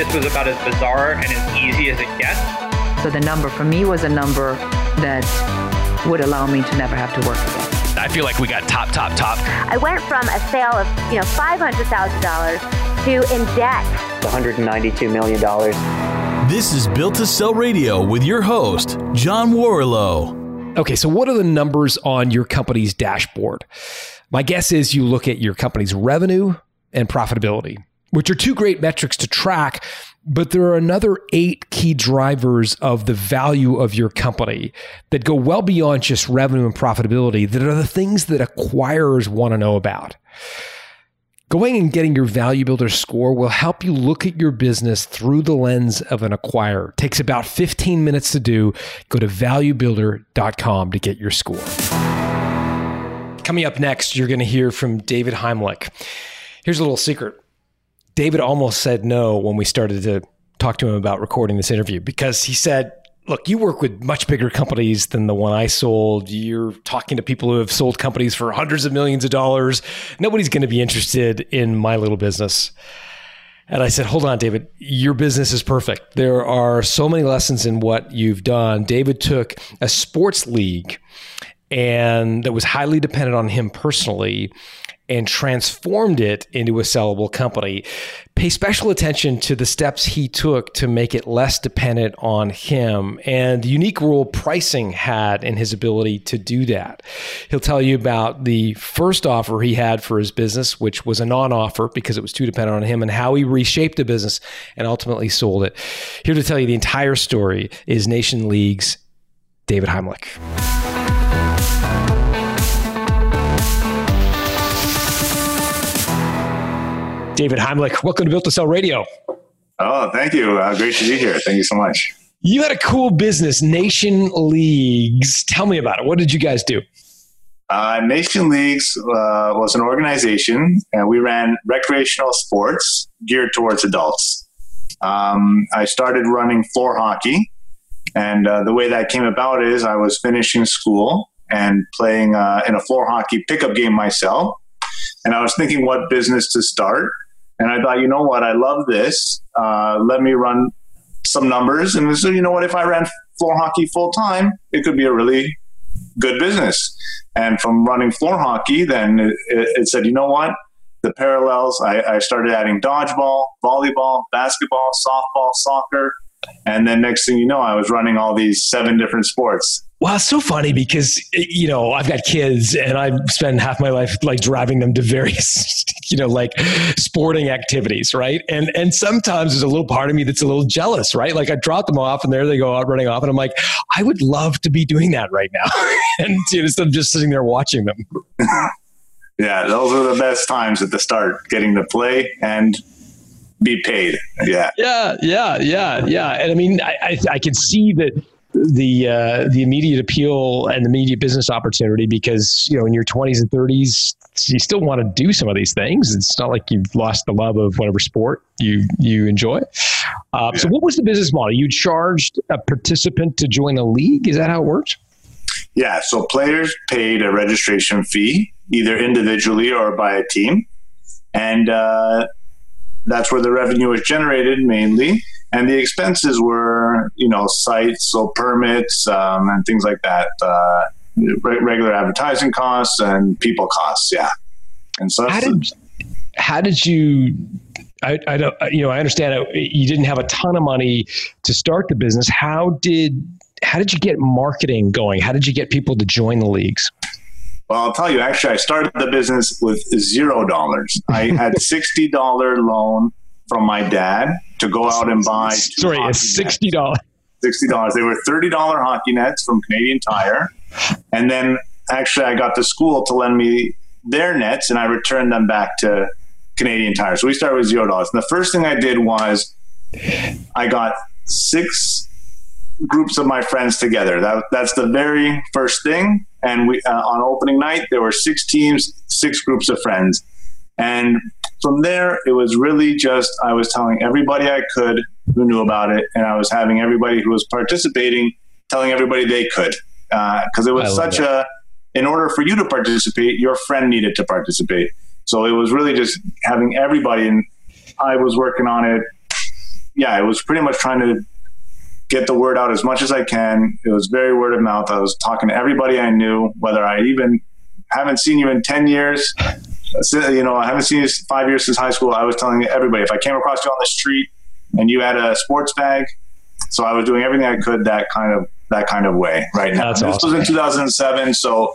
this was about as bizarre and as easy as it gets. So the number for me was a number that would allow me to never have to work again. I feel like we got top, top, top. I went from a sale of, you know, $500,000 to in debt. $192 million. This is Built to Sell Radio with your host, John Warrillow. Okay, so what are the numbers on your company's dashboard? My guess is you look at your company's revenue and profitability, which are two great metrics to track, but there are another eight key drivers of the value of your company that go well beyond just revenue and profitability, that are the things that acquirers want to know about. Going and getting your value builder score will help you look at your business through the lens of an acquirer. It takes about 15 minutes to do. Go to valuebuilder.com to get your score. Coming up next, you're going to hear from David Heimlich. Here's a little secret. David almost said no when we started to talk to him about recording this interview because he said, look, you work with much bigger companies than the one I sold. You're talking to people who have sold companies for hundreds of millions of dollars. Nobody's going to be interested in my little business. And I said, hold on, David, your business is perfect. There are so many lessons in what you've done. David took a sports league and that was highly dependent on him personally and transformed it into a sellable company. Pay special attention to the steps he took to make it less dependent on him and the unique role pricing had in his ability to do that. He'll tell you about the first offer he had for his business, which was a non offer because it was too dependent on him, and how he reshaped the business and ultimately sold it. Here to tell you the entire story is Nation League's David Heimlich. David Heimlich, welcome to Built to Sell Radio. Oh, thank you. Uh, great to be here. Thank you so much. You had a cool business, Nation Leagues. Tell me about it. What did you guys do? Uh, Nation Leagues uh, was an organization, and we ran recreational sports geared towards adults. Um, I started running floor hockey, and uh, the way that came about is I was finishing school and playing uh, in a floor hockey pickup game myself. And I was thinking what business to start. And I thought, you know what, I love this. Uh, let me run some numbers. And so, you know what, if I ran floor hockey full time, it could be a really good business. And from running floor hockey, then it, it said, you know what, the parallels, I, I started adding dodgeball, volleyball, basketball, softball, soccer. And then next thing you know, I was running all these seven different sports. Well, it's so funny because you know I've got kids and I spend half my life like driving them to various you know like sporting activities, right? And and sometimes there's a little part of me that's a little jealous, right? Like I drop them off and there they go out running off, and I'm like, I would love to be doing that right now, and you know, instead of just sitting there watching them. yeah, those are the best times at the start, getting to play and be paid. Yeah, yeah, yeah, yeah, yeah. And I mean, I I, I can see that the uh, the immediate appeal and the immediate business opportunity because you know in your 20s and 30s you still want to do some of these things. It's not like you've lost the love of whatever sport you you enjoy. Uh, yeah. so what was the business model? You charged a participant to join a league? Is that how it works? Yeah so players paid a registration fee either individually or by a team. And uh, that's where the revenue was generated mainly. And the expenses were you know sites so permits um, and things like that uh, re- regular advertising costs and people costs yeah. And so how did, how did you I, I don't you know I understand it, you didn't have a ton of money to start the business. How did how did you get marketing going? How did you get people to join the leagues well, I'll tell you, actually, I started the business with zero dollars. I had $60 loan from my dad to go out and buy. Sorry, it's sixty dollars. Sixty dollars. They were thirty dollar hockey nets from Canadian Tire, and then actually I got the school to lend me their nets, and I returned them back to Canadian Tire. So we started with zero dollars. And the first thing I did was I got six groups of my friends together. That, that's the very first thing. And we uh, on opening night there were six teams, six groups of friends, and from there, it was really just I was telling everybody I could who knew about it, and I was having everybody who was participating telling everybody they could because uh, it was such that. a. In order for you to participate, your friend needed to participate. So it was really just having everybody, and I was working on it yeah, it was pretty much trying to get the word out as much as I can. It was very word of mouth. I was talking to everybody I knew, whether I even haven't seen you in 10 years, you know, I haven't seen you five years since high school. I was telling everybody if I came across you on the street and you had a sports bag, so I was doing everything I could that kind of that kind of way right now. That's this awesome. was in 2007, so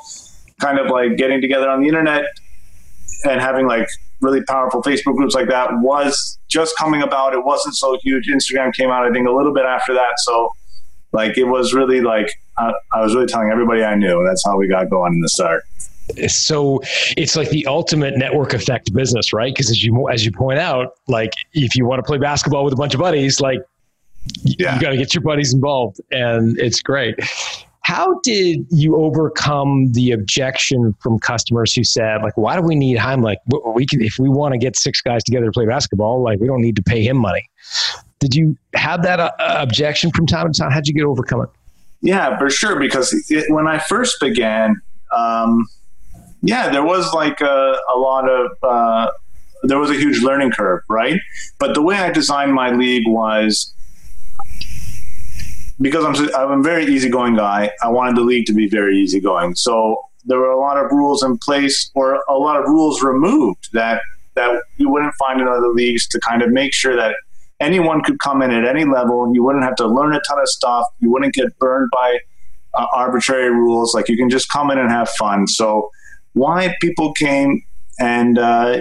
kind of like getting together on the internet and having like really powerful Facebook groups like that was just coming about. It wasn't so huge. Instagram came out, I think, a little bit after that. So, like, it was really like I, I was really telling everybody I knew. That's how we got going in the start. so it's like the ultimate network effect business, right? Because as you as you point out, like if you want to play basketball with a bunch of buddies, like Yeah. you got to get your buddies involved, and it's great. How did you overcome the objection from customers who said, like, why do we need Heimlich? We- can, if we want to get six guys together to play basketball, like, we don't need to pay him money. Did you have that uh, objection from time to time? How'd you get overcome it? Yeah, for sure. Because it, when I first began, um, yeah, there was like a, a lot of uh, there was a huge learning curve, right? But the way I designed my league was because I'm I'm a very easygoing guy. I wanted the league to be very easygoing, so there were a lot of rules in place or a lot of rules removed that that you wouldn't find in other leagues to kind of make sure that anyone could come in at any level. You wouldn't have to learn a ton of stuff. You wouldn't get burned by uh, arbitrary rules. Like you can just come in and have fun. So why people came and uh,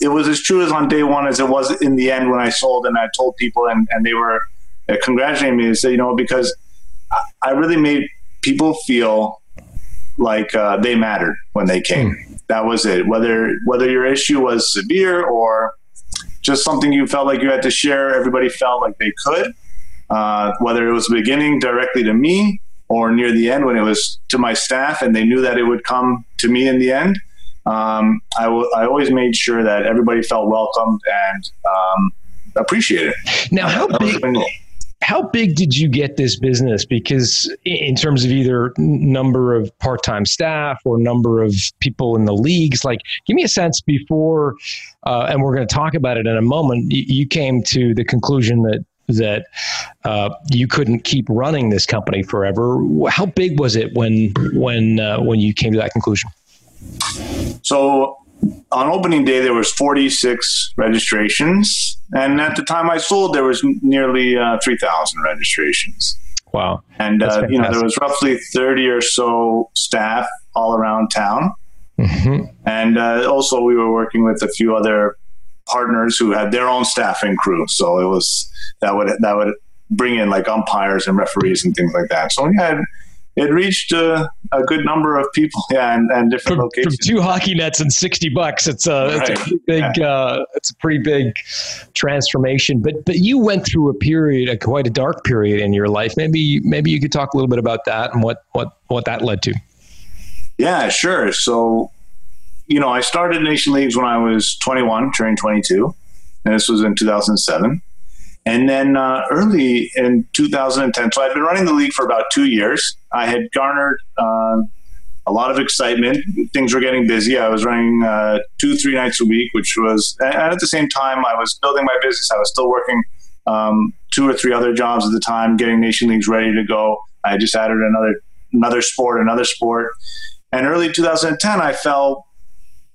it was as true as on day one as it was in the end when I sold and I told people and, and they were congratulating me and said, you know, because I- really made people feel like uh, they mattered when they came. That was it. Whether whether your issue was severe or just something you felt like you had to share, everybody felt like they could. Uh, whether it was beginning directly to me or near the end when it was to my staff and they knew that it would come to me in the end. Um, I, w- I always made sure that everybody felt welcomed and um, appreciated. Now, how big? How big did you get this business? Because in terms of either number of part-time staff or number of people in the leagues like give me a sense before uh, and we're going to talk about it in a moment you came to the conclusion that that uh, you couldn't keep running this company forever. How big was it when when uh, when you came to that conclusion? So on opening day, there was 46 registrations. And at the time I sold, there was nearly uh, 3,000 registrations. wow And, uh, you know, there was roughly 30 or so staff all around town. hmm And uh, also, we were working with a few other partners who had their own staffing crew. So it was that would that would bring in like umpires and referees and things like that. So yeah, it, it reached uh, a good number of people. Yeah, and, and different from, from locations. two hockey nets and 60 bucks it's a, it's a Right. pretty big uh, it's a pretty big transformation but but you went through a period a quite a dark period in your life maybe maybe you could talk a little bit about that and what what what that led to Yeah, sure. So, you know, I started Nation Leagues when I was 21, turning 22, and this was in 2007. And then uh, early in 2010, so I'd been running the league for about two years. I had garnered uh, a lot of excitement. Things were getting busy. I was running uh, two, three nights a week, which was, and at the same time, I was building my business. I was still working um, two or three other jobs at the time, getting Nation Leagues ready to go. I just added another another sport, another sport. And early 2010, I fell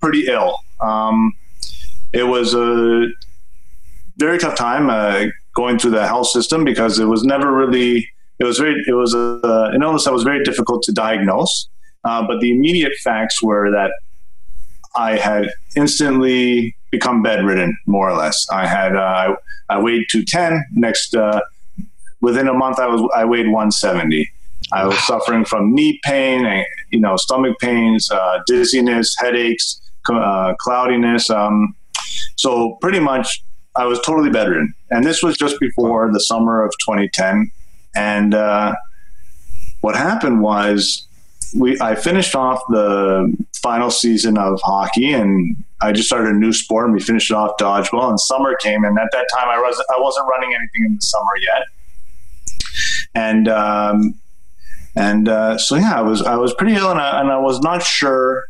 pretty ill. Um, it was a very tough time uh, going through the health system because it was never really. It was very. It was a, an illness that was very difficult to diagnose. Uh, but the immediate facts were that I had instantly become bedridden, more or less. I had. Uh, I weighed 210. Next, uh, within a month, I was. I weighed 170. I was suffering from knee pain, and, you know, stomach pains, uh, dizziness, headaches, uh, cloudiness. Um, so pretty much, I was totally bedridden, and this was just before the summer of 2010. And uh, what happened was, we I finished off the final season of hockey, and I just started a new sport, and we finished it off dodgeball. And summer came, and at that time, I was I wasn't running anything in the summer yet, and um, and uh, so yeah, I was I was pretty ill, and I, and I was not sure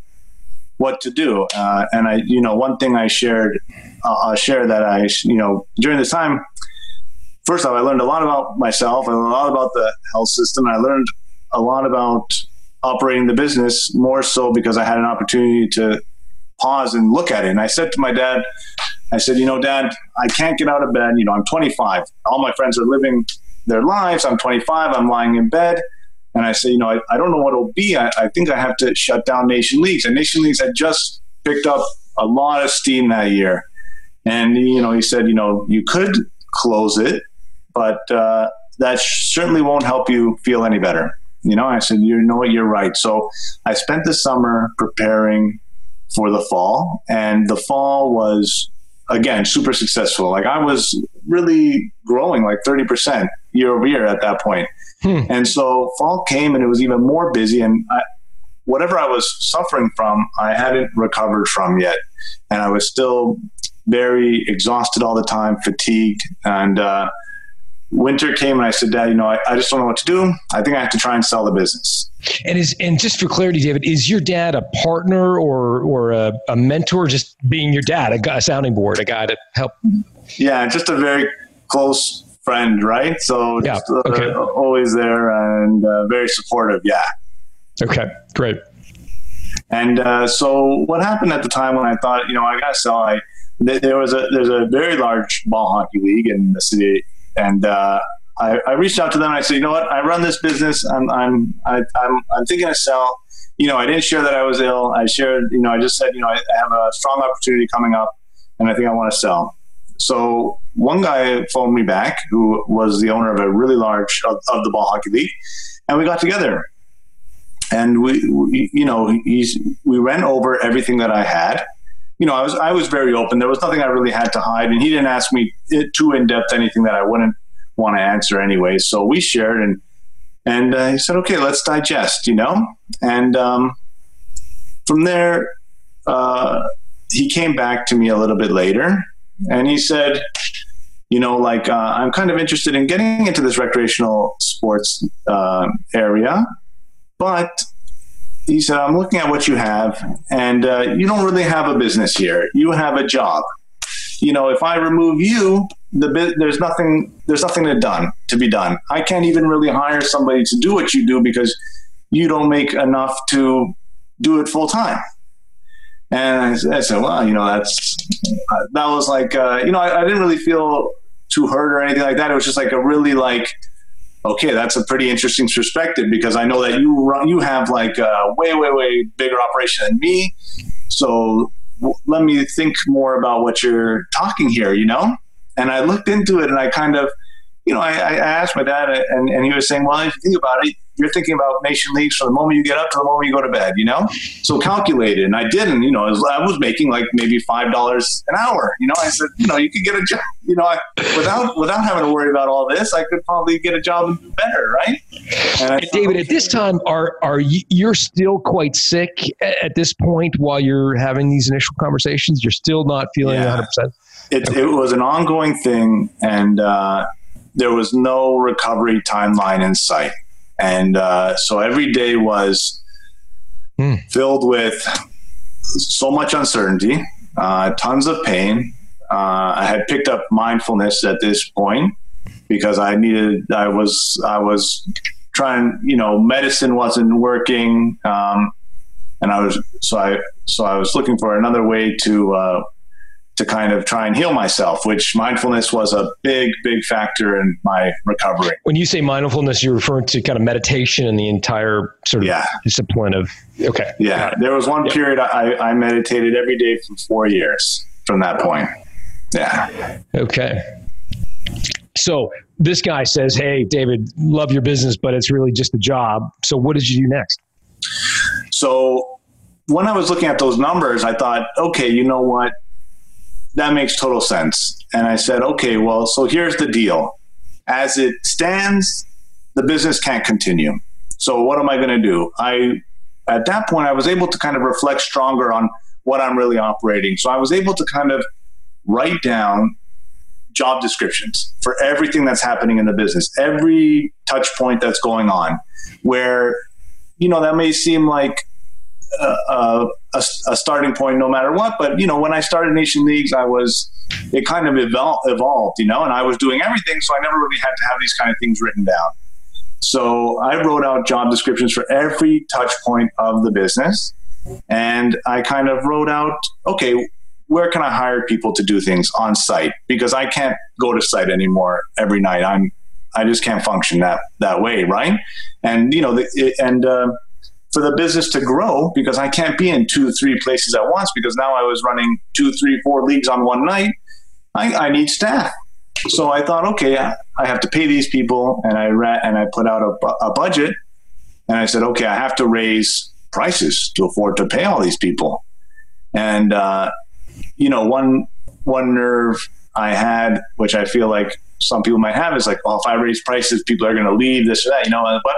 what to do. Uh, and I, you know, one thing I shared, uh, I'll share that I, you know, during this time, first off, I learned a lot about myself. I learned a lot about the health system. I learned a lot about operating the business more so because I had an opportunity to pause and look at it. And I said to my dad, I said, you know, dad, I can't get out of bed. You know, I'm 25. All my friends are living their lives. I'm 25. I'm lying in bed. And I said, you know, I, I don't know what it'll be. I, I think I have to shut down Nation Leagues. And Nation Leagues had just picked up a lot of steam that year. And, you know, he said, you know, you could close it, but uh, that certainly won't help you feel any better. You know, I said, you know what, you're right. So I spent the summer preparing for the fall, and the fall was again super successful. Like I was really growing like 30% year over year at that point. Hmm. And so fall came and it was even more busy and I, whatever I was suffering from, I hadn't recovered from yet. And I was still very exhausted all the time, fatigued. And uh, winter came and I said, Dad, you know, I, I, just don't know what to do. I think I have to try and sell the business. And is and just for clarity, David, is your dad a partner or or a, a mentor? Just being your dad, a, a, sounding board, a guy to help. Yeah, just a very close friend, right? So yeah, just, uh, okay. always there and uh, very supportive. Yeah. Okay, great. And uh, so what happened at the time when I thought, you know, I got to sell, I there was a there's a very large ball hockey league in the city and uh, I, I, reached out to them. and I said, you know what? I run this business. I'm I'm I, am i am i am thinking to sell. You know, I didn't share that I was ill. I shared. You know, I just said, you know, I, I have a strong opportunity coming up, and I think I want to sell. So one guy phoned me back, who was the owner of a really large of, of the ball hockey league, and we got together. And we, we you know, he's we ran over everything that I had you know, I was I was very open. There was nothing I really had to hide, and he didn't ask me too in depth anything that I wouldn't want to answer anyway. So we shared, and and uh, he said, "Okay, let's digest," you know. And um, from there, uh, he came back to me a little bit later, and he said, "You know, like uh, I'm kind of interested in getting into this recreational sports uh, area, but." He said, I'm looking at what you have, and uh, you don't really have a business here. You have a job. You know, if I remove you, the bit, there's nothing there's nothing to done to be done. I can't even really hire somebody to do what you do because you don't make enough to do it full time. And I, I, said, well, you know, that's that was like, uh, you know, I, I didn't really feel too hurt or anything like that. It was just like a really like okay, that's a pretty interesting perspective because I know that you run, you have like a way, way, way bigger operation than me. So w- let me think more about what you're talking here, you know? And I looked into it and I kind of, you know, I, I asked my dad and, and he was saying, well, if you think about it, you're thinking about nation leagues from the moment you get up to the moment you go to bed, you know? So calculated. And I didn't, you know, I was, I was making like maybe $5 an hour. You know, I said, you know, you could get a job, you know, I, without, without having to worry about all this, I could probably get a job and do better. Right. And David, at this time, are, are you, you're still quite sick at this point while you're having these initial conversations? You're still not feeling yeah. 100%? It, okay. it was an ongoing thing. And, uh, there was no recovery timeline in sight. And uh, so every day was mm. filled with so much uncertainty, uh, tons of pain. Uh, I had picked up mindfulness at this point because I needed. I was. I was trying. You know, medicine wasn't working, um, and I was. So I. So I was looking for another way to uh, to kind of try and heal myself, which mindfulness was a big, big factor in my recovery. When you say mindfulness, you're referring to kind of meditation and the entire sort of yeah. discipline of, okay. Yeah. There was one yeah. period I, I meditated every day for four years from that point. Yeah. Okay. So this guy says, Hey, David, love your business, but it's really just a job. So what did you do next? So when I was looking at those numbers, I thought, okay, you know what? That makes total sense. And I said, okay, well, so here's the deal. As it stands, the business can't continue. So what am I going to do? I, at that point, I was able to kind of reflect stronger on what I'm really operating. So I was able to kind of write down job descriptions for everything that's happening in the business, every touch point that's going on, where, you know, that may seem like a, a, a, starting point no matter what. But you know, when I started Nation Leagues, I was it kind of evol- evolved, you know, and I was doing everything, so I never really had to have these kind of things written down. So I wrote out job descriptions for every touch point of the business, and I kind of wrote out, okay, where can I hire people to do things on site? Because I can't go to site anymore every night. I'm I just can't function that that way, right? And you know, the, and uh, for the business to grow, because I can't be in two, three places at once, because now I was running two, three, four leagues on one night. I, I need staff. So I thought, okay, I have to pay these people, and I ra- and I put out a, a budget, and I said, okay, I have to raise prices to afford to pay all these people, and uh, you know, one one nerve I had, which I feel like some people might have, is like, well, if I raise prices, people are going to leave this or that, you know. But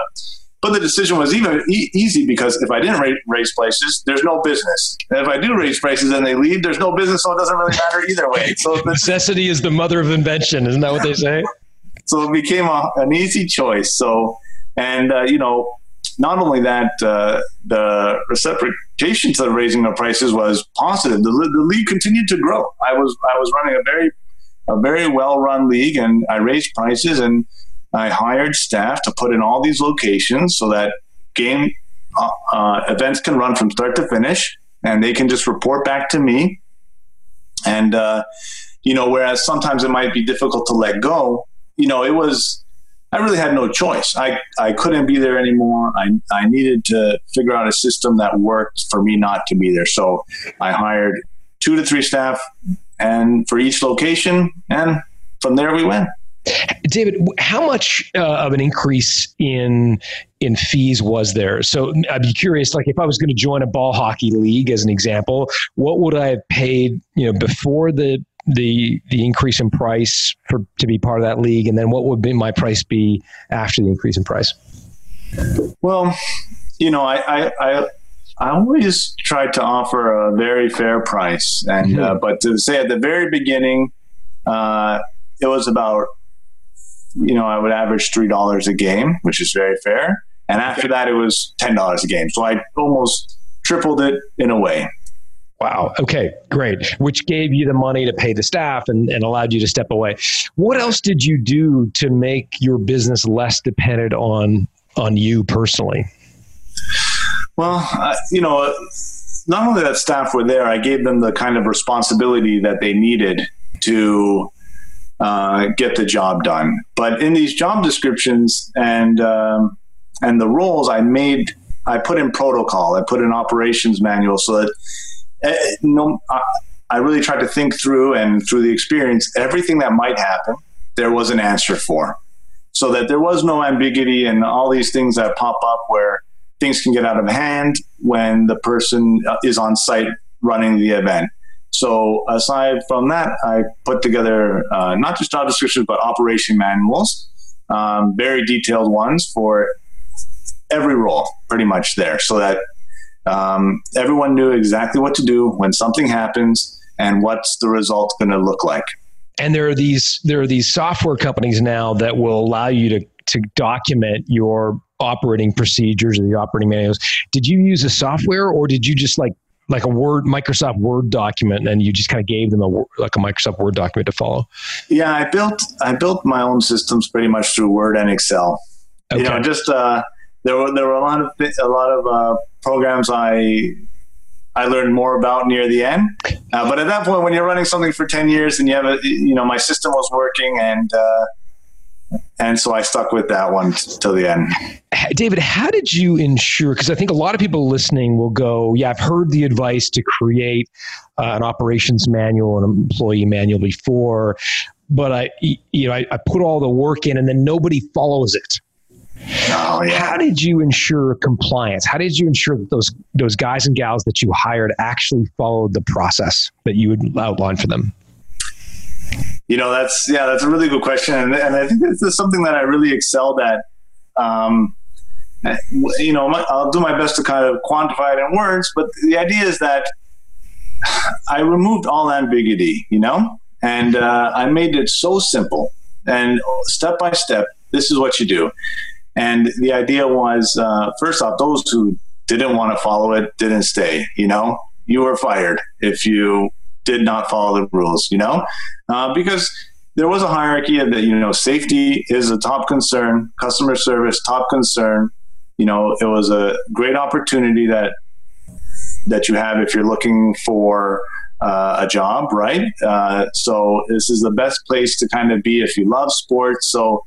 but the decision was even e- easy because if I didn't raise, raise prices, there's no business. And if I do raise prices and they leave, there's no business, so it doesn't really matter either way. So necessity is the mother of invention, isn't that what they say? so it became a, an easy choice. So and uh, you know, not only that, uh, the reciprocation to the raising of prices was positive. The, the league continued to grow. I was I was running a very a very well run league, and I raised prices and I hired staff to put in all these locations so that game uh, uh, events can run from start to finish, and they can just report back to me. And uh, you know, whereas sometimes it might be difficult to let go, you know, it was I really had no choice. I, I couldn't be there anymore. I, I needed to figure out a system that worked for me not to be there. So I hired two to three staff and for each location, and from there we went. David, how much uh, of an increase in in fees was there? So I'd be curious, like if I was going to join a ball hockey league, as an example, what would I have paid, you know, before the the the increase in price for to be part of that league, and then what would be my price be after the increase in price? Well, you know, I I, I, I always try to offer a very fair price, and mm-hmm. uh, but to say at the very beginning, uh, it was about you know I would average three dollars a game, which is very fair, and after that it was ten dollars a game. So I almost tripled it in a way. Wow. Okay, great. Which gave you the money to pay the staff and, and allowed you to step away. What else did you do to make your business less dependent on on you personally? Well, uh, you know, not only that staff were there, I gave them the kind of responsibility that they needed to uh, get the job done. But in these job descriptions and um, and the roles, I made I put in protocol. I put in operations manual so that uh, no, I, I really tried to think through and through the experience, everything that might happen, there was an answer for. So that there was no ambiguity and all these things that pop up where things can get out of hand when the person uh, is on site running the event. So aside from that, I put together uh, not just job descriptions but operation manuals, um, very detailed ones for every role, pretty much there, so that um, everyone knew exactly what to do when something happens and what's the result going to look like. And there are these there are these software companies now that will allow you to to document your operating procedures or the operating manuals. Did you use a software or did you just like like a Word Microsoft Word document and you just kind of gave them a like a Microsoft Word document to follow? Yeah, I built I built my own systems pretty much through Word and Excel. Okay. You know, just uh, there were there were a lot of a lot of uh, programs I I learned more about near the end. Uh, but at that point, when you're running something for ten years and you have a you know my system was working and uh, and so I stuck with that one till the end. David, how did you ensure? Because I think a lot of people listening will go, "Yeah, I've heard the advice to create uh, an operations manual, an employee manual before." But I, you know, I, I put all the work in, and then nobody follows it Oh, yeah. How did you ensure compliance? How did you ensure that those those guys and gals that you hired actually followed the process that you would outline for them? You know, that's yeah, that's a really good question, and, and I think this is something that I really excelled at. Um, you know, I'll do my best to kind of quantify it in words, but the idea is that I removed all ambiguity, you know, and uh, I made it so simple and step by step. This is what you do. And the idea was, uh, first off, those who didn't want to follow it didn't stay, you know? you were fired if you did not follow the rules, you know, uh, because there was a hierarchy that, you know, safety is a top concern, customer service, top concern. You know, it was a great opportunity that that you have if you're looking for uh, a job, right? Uh, so this is the best place to kind of be if you love sports. So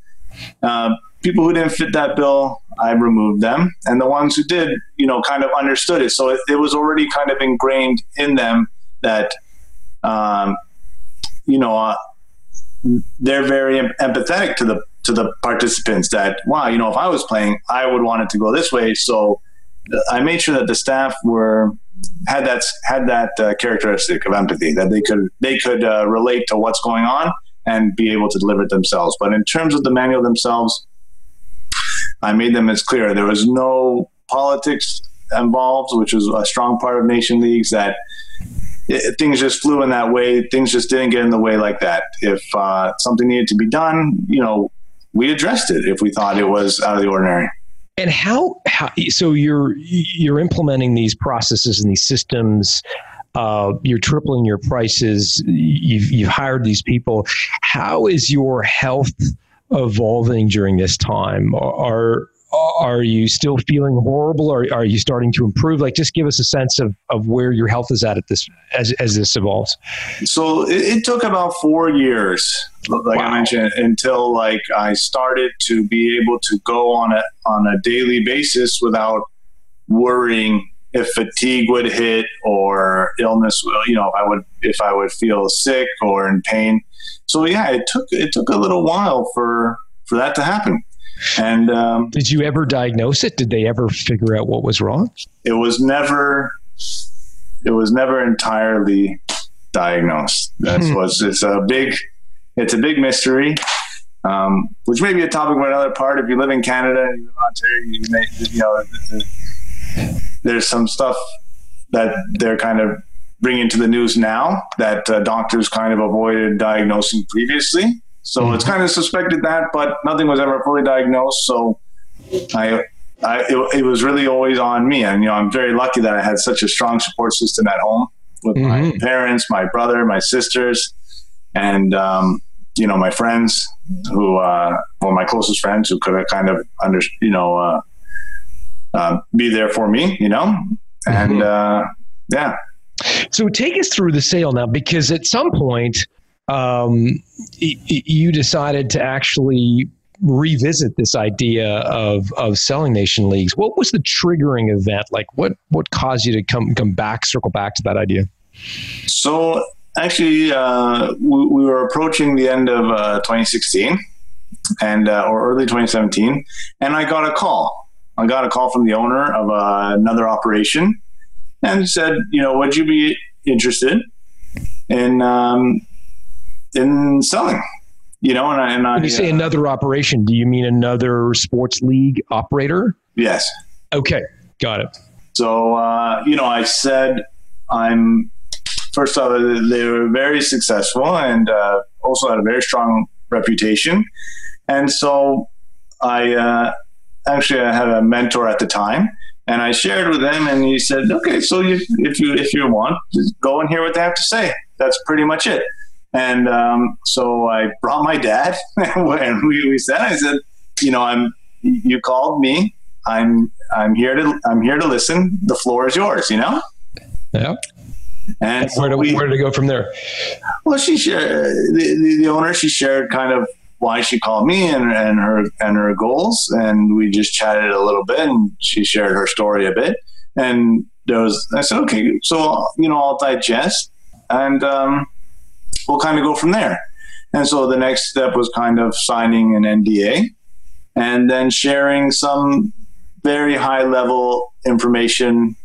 uh, people who didn't fit that bill, I removed them, and the ones who did, you know, kind of understood it. So it, it was already kind of ingrained in them that, um, you know, uh, they're very empathetic to the to the participants. That wow, you know, if I was playing, I would want it to go this way. So I made sure that the staff were had that had that uh, characteristic of empathy that they could they could uh, relate to what's going on and be able to deliver it themselves. But in terms of the manual themselves, I made them as clear. There was no politics involved, which was a strong part of nation leagues. That it, things just flew in that way. Things just didn't get in the way like that. If uh, something needed to be done, you know, we addressed it if we thought it was out of the ordinary. And how, how so you're you're implementing these processes and these systems. Uh, you're tripling your prices. You've you've hired these people. How is your health evolving during this time? Are are you still feeling horrible? Or are you starting to improve? Like just give us a sense of, of where your health is at at this as, as this evolves. So it, it took about four years like wow. i mentioned until like i started to be able to go on a on a daily basis without worrying if fatigue would hit or illness you know if i would if i would feel sick or in pain. So yeah it took it took a little while for for that to happen and um, did you ever diagnose it? Did they ever figure out what was wrong? It was never. It was never entirely diagnosed. That hmm. was it's a big, it's a big mystery. Um, which may be a topic for another part. If you live in Canada you live in Ontario, you, may, you know, there's some stuff that they're kind of bringing to the news now that uh, doctors kind of avoided diagnosing previously. So mm-hmm. it's kind of suspected that, but nothing was ever fully diagnosed. So I, I it, it, was really always on me. And, you know, I'm very lucky that I had such a strong support system at home with mm-hmm. my parents, my brother, my sisters, and, um, you know, my friends who, uh, well, my closest friends who could have kind of under, you know, uh, uh, be there for me, you know, and, mm-hmm. uh, yeah. So take us through the sale now, because at some point, um, you decided to actually revisit this idea of of selling nation leagues. What was the triggering event? Like what what caused you to come come back, circle back to that idea? So actually, uh, we, we, were approaching the end of uh, 2016 and uh, or early 2017, and I got a call. I got a call from the owner of uh, another operation, and said, you know, would you be interested in um, in selling. You know, and I, and I, when you say uh, another operation, do you mean another sports league operator? Yes. Okay, got it. So uh, you know, I said I'm first off they were very successful and uh, also had a very strong reputation, and so I uh, actually I had a mentor at the time. And I shared with him, and he said, "Okay, so you, if you if you want, just go and hear what they have to say. That's pretty much it." And um, so I brought my dad, and we, we said, I said, you know, I'm you called me. I'm I'm here to I'm here to listen. The floor is yours. You know. Yeah. And where, do, we, where did it go from there? Well, she shared the, the, the owner. She shared kind of why she called me and, and her and her goals, and we just chatted a little bit, and she shared her story a bit. And there was I said, okay, so you know, I'll digest, and um, we'll kind of go from there. And so the next step was kind of signing an NDA and then sharing some very high level information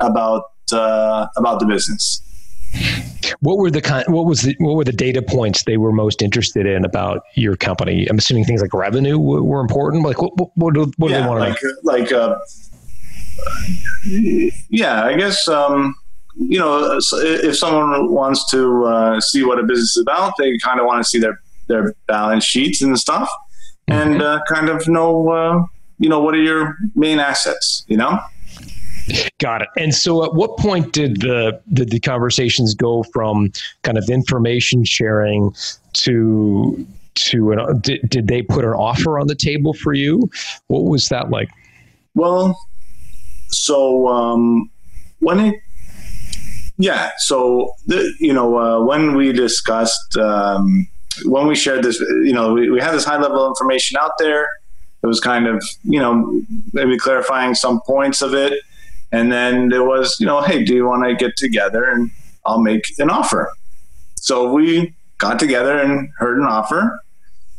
about uh, about the business. What were the kind? What was the what were the data points they were most interested in about your company? I'm assuming things like revenue were important. Like what what, what do, what yeah, do they want like, to know? Like uh, yeah, I guess um, you know, if someone wants to uh, see what a business is about, they kind of want to see their their balance sheets and stuff, mm-hmm. and uh, kind of know, uh, you know, what are your main assets, you know. Got it. And so, at what point did the did the conversations go from kind of information sharing to to an, did, did they put an offer on the table for you? What was that like? Well, so um, when it, yeah, so the, you know uh, when we discussed um, when we shared this, you know, we, we had this high level information out there. It was kind of you know maybe clarifying some points of it, and then there was you know, hey, do you want to get together and I'll make an offer. So we got together and heard an offer.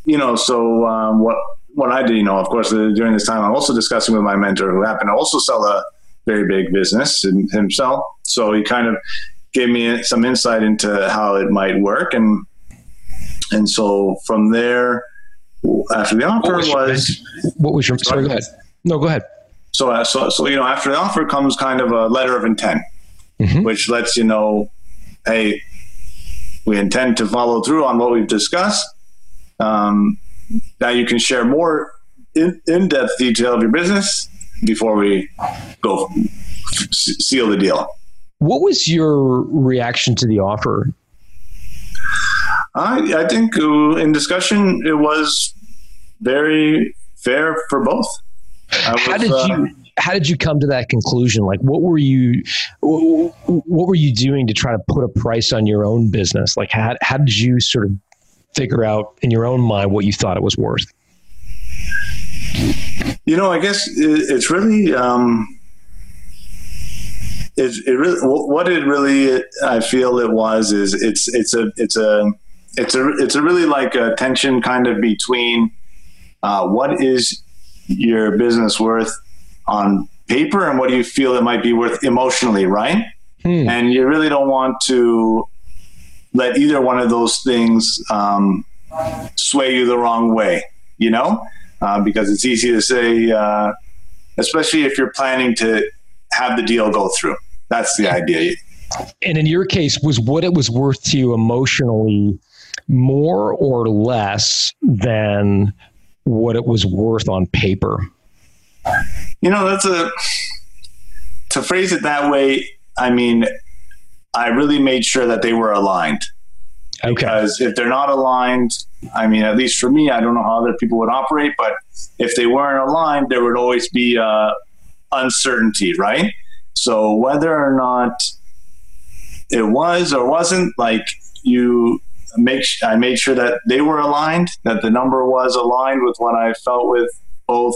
You know, so um, what what I did, you know, of course, during this time, I'm also discussing with my mentor who happened to also sell a very big business himself. So he kind of gave me some insight into how it might work. And, and so from there, after the offer what was, was, your, what was your, sorry, go ahead. No, go ahead. So, uh, so, so, you know, after the offer comes kind of a letter of intent, Mhm. which lets you know, hey, we intend to follow through on what we've discussed. Um, now you can share more in, in-depth detail of your business before we go seal the deal. What was your reaction to the offer? I, I think uh, in discussion it was very fair for both. I How was, did uh, you how did you come to that conclusion? Like, what were you what were you doing to try to put a price on your own business? Like, how how did you sort of figure out in your own mind what you thought it was worth? You know, I guess it's really, um, it, it really, what it really, I feel it was is it's, it's a, it's a, it's a, it's a really like a tension kind of between, uh, what is your business worth on paper and what do you feel it might be worth emotionally, right? Hmm. And you really don't want to let either one of those things um, sway you the wrong way, you know? Uh, because it's easy to say, uh, especially if you're planning to have the deal go through. That's the idea. And in your case, was what it was worth to you emotionally more or less than what it was worth on paper? You know, that's a to phrase it that way. I mean, I really made sure that they were aligned Okay. because if they're not aligned, I mean, at least for me, I don't know how other people would operate, but if they weren't aligned, there would always be uh, uncertainty, right? So whether or not it was or wasn't, like you make, I made sure that they were aligned, that the number was aligned with what I felt with both.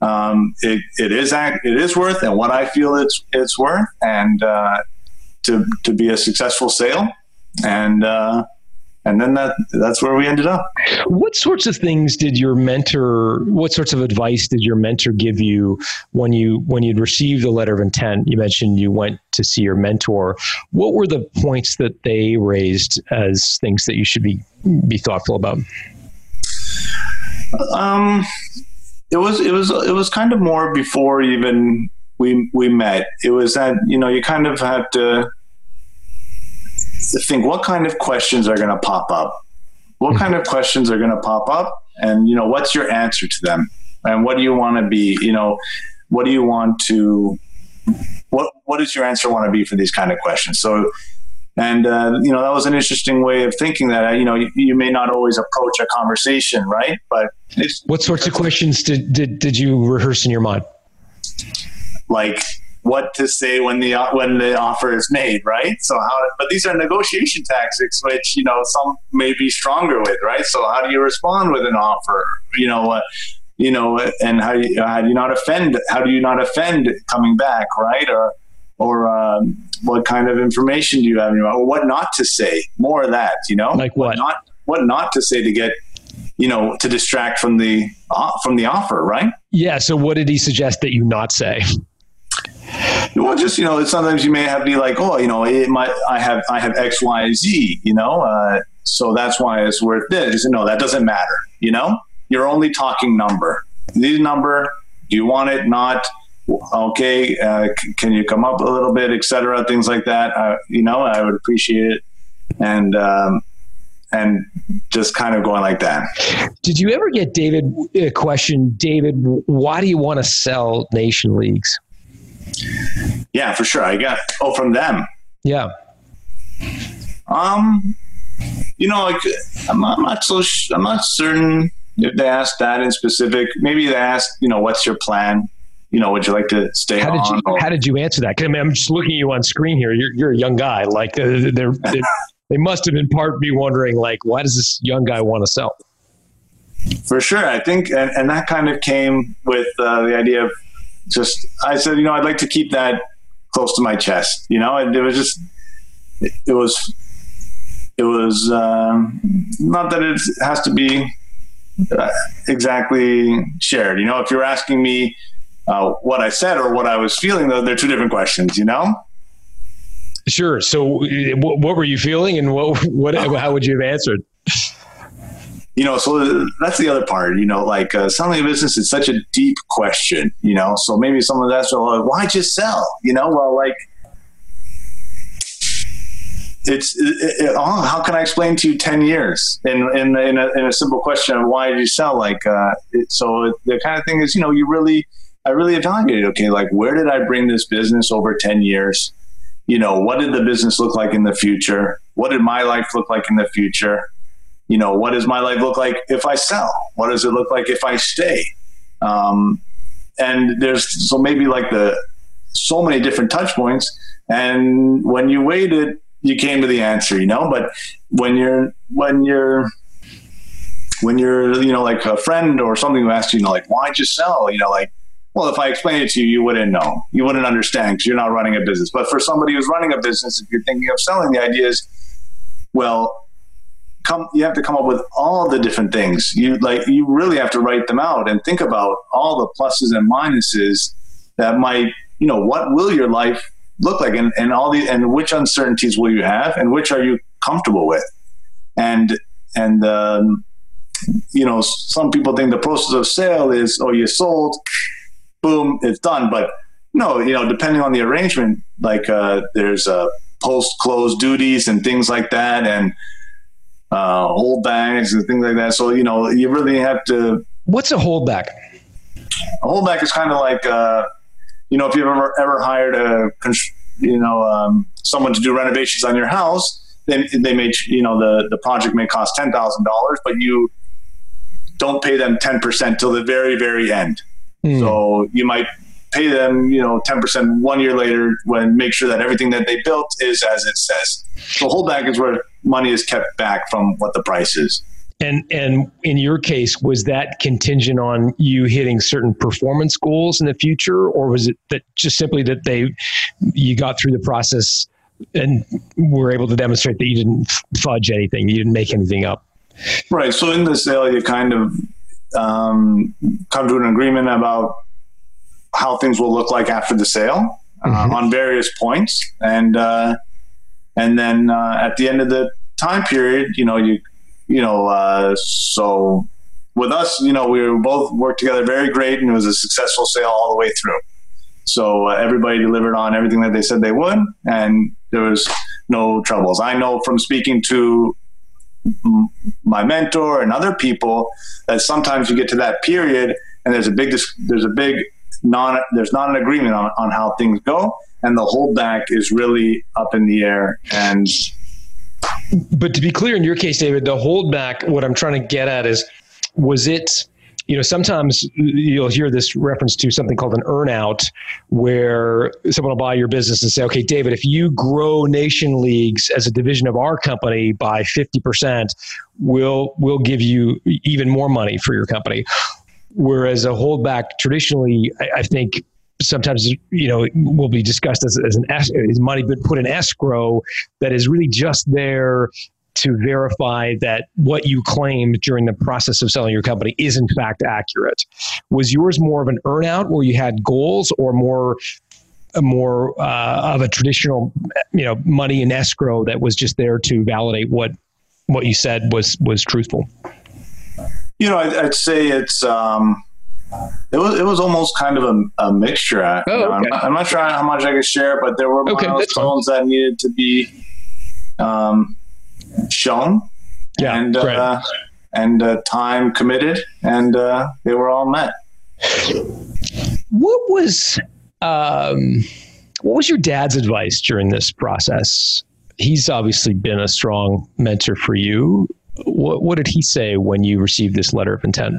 Um, it, it is act, it is worth, and what I feel it's it's worth, and uh, to to be a successful sale, and uh, and then that that's where we ended up. What sorts of things did your mentor? What sorts of advice did your mentor give you when you when you'd received the letter of intent? You mentioned you went to see your mentor. What were the points that they raised as things that you should be be thoughtful about? Um, it was it was it was kind of more before even we we met. It was that you know you kind of had to think what kind of questions are going to pop up, what kind of questions are going to pop up, and you know what's your answer to them, and what do you want to be, you know, what do you want to, what what does your answer want to be for these kind of questions? So. And uh, you know that was an interesting way of thinking that uh, you know you, you may not always approach a conversation right, but it's What sorts of questions did did, did you rehearse in your mind? like what to say when the when the offer is made, right? So how, but these are negotiation tactics, which you know some may be stronger with, right? So how do you respond with an offer? You know, uh, you know, and how do you, how do you not offend? How do you not offend coming back, right? Or or um, what kind of information do you have in your mind? Or what not to say? More of that, you know, Like what? not what not to say to get you know to distract from the uh, from the offer, right? Yeah. So what did he suggest that you not say? Well, just you know, sometimes you may have to be like, oh, you know, it might, I have, I have X, Y, Z, you know, uh, so that's why it's worth this. No, that doesn't matter. You know, you're only talking number. Need number. Do you want it? Not okay. Uh, c- can you come up a little bit, etc. Things like that. Uh, you know, I would appreciate it, and um, and just kind of going like that. Did you ever get David a question? David, why do you want to sell Nation Leagues? Yeah, for sure. I got oh from them. Yeah. Um, you know, like I'm, I'm not so sh- I'm not certain if they asked that in specific. Maybe they asked, you know, what's your plan? You know, would you like to stay How did on? you or- How did you answer that? 'Cause, I mean, I'm just looking at you on screen here. You're you're a young guy. Like uh, they're, they they must have in part be wondering like why does this young guy want to sell? For sure, I think, and, and that kind of came with uh, the idea of just. I said, you know, I'd like to keep that close to my chest. You know, and it was just, it, was, it was um, not that it has to be uh, exactly shared. You know, if you're asking me uh, what I said or what I was feeling, though, they're two different questions. You know. Sure. So uh, what, what were you feeling, and what what how would you have answered? You know, so that's the other part, you know, like uh, selling a business is such a deep question, you know, so maybe someone's asking, well, why just sell? You know, well, like, it's, it, it, oh, how can I explain to you 10 years in, in, in, a, in a simple question of why did you sell? Like, uh, it, so the kind of thing is, you know, you really, I really evaluated, okay, like, where did I bring this business over 10 years? You know, what did the business look like in the future? What did my life look like in the future? You know, what does my life look like if I sell? What does it look like if I stay? Um, and there's so maybe like the so many different touch points. And when you waited, you came to the answer, you know, but when you're, when you're, when you're, you know, like a friend or something who asks you, you know, like, why'd you sell? You know, like, well, if I explained it to you, you wouldn't know. You wouldn't understand because you're not running a business. But for somebody who's running a business, if you're thinking of selling, the idea is, well, come you have to come up with all the different things. You like you really have to write them out and think about all the pluses and minuses that might you know what will your life look like? And, and all the and which uncertainties will you have and which are you comfortable with? And and um, you know some people think the process of sale is oh you sold boom it's done. But no you know depending on the arrangement like uh, there's uh, post close duties and things like that. And uh, holdbacks and things like that. So you know, you really have to. What's a holdback? A holdback is kind of like, uh, you know, if you've ever ever hired a, you know, um, someone to do renovations on your house, then they may, you know, the the project may cost ten thousand dollars, but you don't pay them ten percent till the very very end. Hmm. So you might pay them, you know, ten percent one year later when make sure that everything that they built is as it says. So holdback is where money is kept back from what the price is. And and in your case, was that contingent on you hitting certain performance goals in the future, or was it that just simply that they you got through the process and were able to demonstrate that you didn't fudge anything, you didn't make anything up? Right. So in the sale, you kind of um, come to an agreement about how things will look like after the sale uh, Mhm. on various points, and uh, and then uh, at the end of the time period, you know, you you know, uh, so with us, you know, we both worked together very great, and it was a successful sale all the way through. So uh, everybody delivered on everything that they said they would, and there was no troubles. I know from speaking to my mentor and other people that sometimes you get to that period, and there's a big there's a big non there's not an agreement on, on how things go, and the holdback is really up in the air, and But to be clear, in your case, David, the holdback, what I'm trying to get at is, was it, you know, sometimes you'll hear this reference to something called an earnout, where someone will buy your business and say, okay, David, if you grow Nation Leagues as a division of our company by 50%, we'll, we'll give you even more money for your company. Whereas a holdback traditionally, I, I think sometimes you know will be discussed as, as an is money been put in escrow that is really just there to verify that what you claimed during the process of selling your company is in fact accurate. Was yours more of an earnout where you had goals, or more more uh, of a traditional, you know, money in escrow that was just there to validate what what you said was was truthful? you know, I'd, I'd say it's um, it was it was almost kind of a, a mixture. I, Oh, you know, I'm, not, I'm not sure how much I could share, but there were Okay, milestones that needed to be um, shown Yeah, and great. uh, and uh, time committed, and uh, they were all met. What was Um, what was your dad's advice during this process? He's obviously been a strong mentor for you. What, what did he say when you received this letter of intent?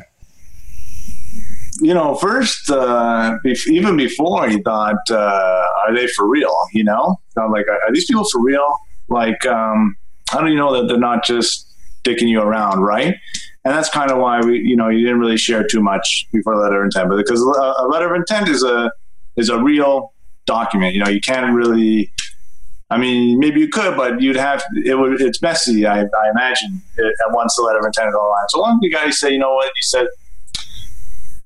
You know, first, uh, even before he thought, uh, are they for real? You know, I'm like, are these people for real? Like, um, how do you know that they're not just dicking you around, right? And that's kind of why we, you know, you didn't really share too much before the letter of intent, but because a letter of intent is a is a real document. You know, you can't really. I mean, maybe you could, but you'd have it would. It's messy, I, I imagine. It, once the letter of intent is online. So long you guys say, you know what, you said.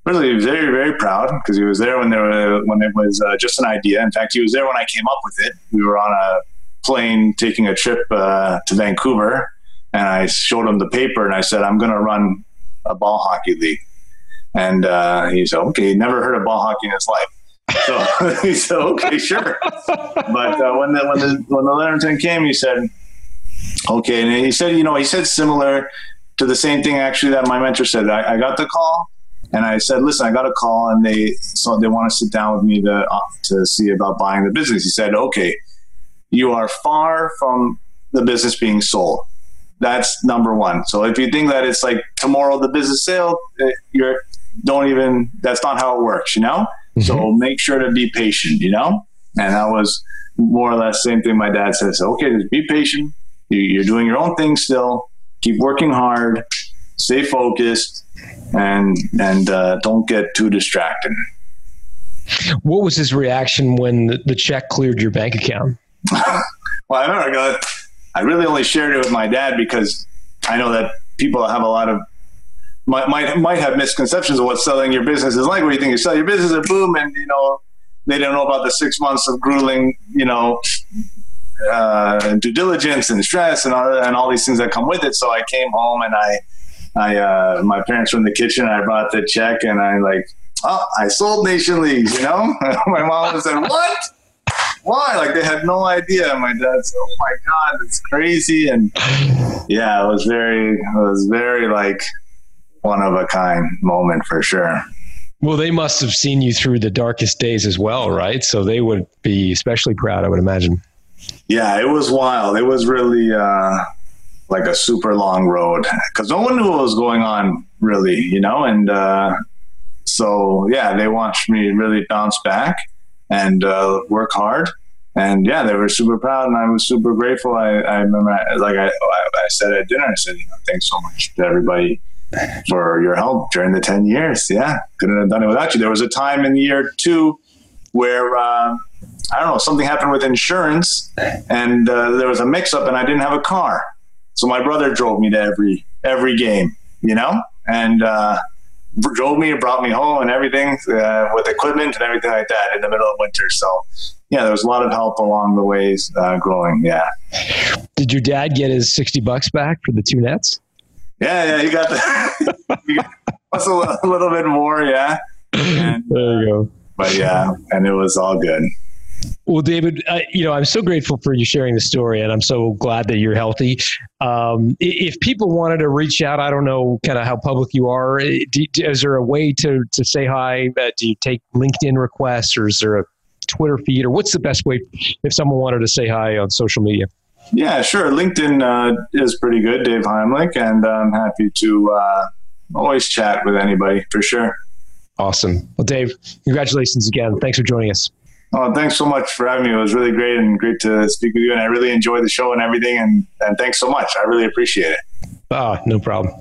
Really, very, very proud because he was there when there were, when it was uh, just an idea. In fact, he was there when I came up with it. We were on a plane taking a trip uh, to Vancouver, and I showed him the paper, and I said, "I'm going to run a ball hockey league." And uh, he said, "Okay." Never heard of ball hockey in his life. So he said, "Okay, sure." But uh, when the when the when the letter of intent came, he said, "Okay," and he said, "You know," he said similar to the same thing actually that my mentor said. I, I got the call, and I said, "Listen, I got a call, and they so they want to sit down with me to uh, to see about buying the business." He said, "Okay, you are far from the business being sold." That's number one. So if you think that it's like tomorrow the business sale, eh, you're don't even. That's not how it works, you know. Mm-hmm. So make sure to be patient, you know? And that was more or less same thing my dad says. Okay, just be patient. You're doing your own thing still. Keep working hard. Stay focused, and and uh, don't get too distracted. What was his reaction when the, the check cleared your bank account? well, I remember I really only shared it with my dad because I know that people have a lot of might, might might have misconceptions of what selling your business is like. Where you think you sell your business and boom, and you know they don't know about the six months of grueling, you know, uh, due diligence and stress and all, and all these things that come with it. So I came home and I, I, uh, my parents were in the kitchen. I brought the check and I like, oh, I sold Nation Leagues. You know, my mom said, "What? Why?" Like they had no idea. My dad said, "Oh my god, it's crazy." And yeah, it was very, it was very like one of a kind moment for sure. Well, they must have seen you through the darkest days as well, right? So they would be especially proud, I would imagine. Yeah, it was wild. It was really uh, like a super long road because no one knew what was going on, really, you know. And uh, so, yeah, they watched me really bounce back and uh, work hard. And yeah, they were super proud, and I was super grateful. I, I remember, like I, I said at dinner, I said, you know, thanks so much to everybody for your help during the 10 years. Yeah, couldn't have done it without you. There was a time in year two where, uh, I don't know, something happened with insurance and uh, there was a mix up and I didn't have a car. So my brother drove me to every, every game, you know, and, uh, drove me and brought me home and everything uh, with equipment and everything like that in the middle of winter. So, yeah, there was a lot of help along the ways uh, growing. Yeah. Did your dad get his 60 bucks back for the two nets? Yeah, yeah, you got the you got a, little bit more, yeah. And, there you go. But yeah, and it was all good. Well, David, uh, you know, I'm so grateful for you sharing the story, and I'm so glad that you're healthy. Um, if people wanted to reach out, I don't know kind of how public you are. Do, is there a way to to say hi? Uh, do you take LinkedIn requests, or is there a Twitter feed, or what's the best way if someone wanted to say hi on social media? Yeah, sure. LinkedIn uh, is pretty good, Dave Heimlich, and I'm happy to uh, always chat with anybody for sure. Awesome. Well, Dave, congratulations again. Thanks for joining us. Oh, thanks so much for having me. It was really great and great to speak with you. And I really enjoyed the show and everything. And, and thanks so much. I really appreciate it. Ah, no problem.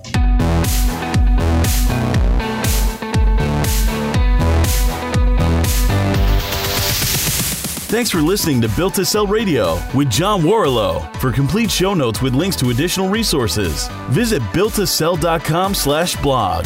Thanks for listening to Built to Sell Radio with John Warrillow. For complete show notes with links to additional resources, visit builttosell.com slash blog.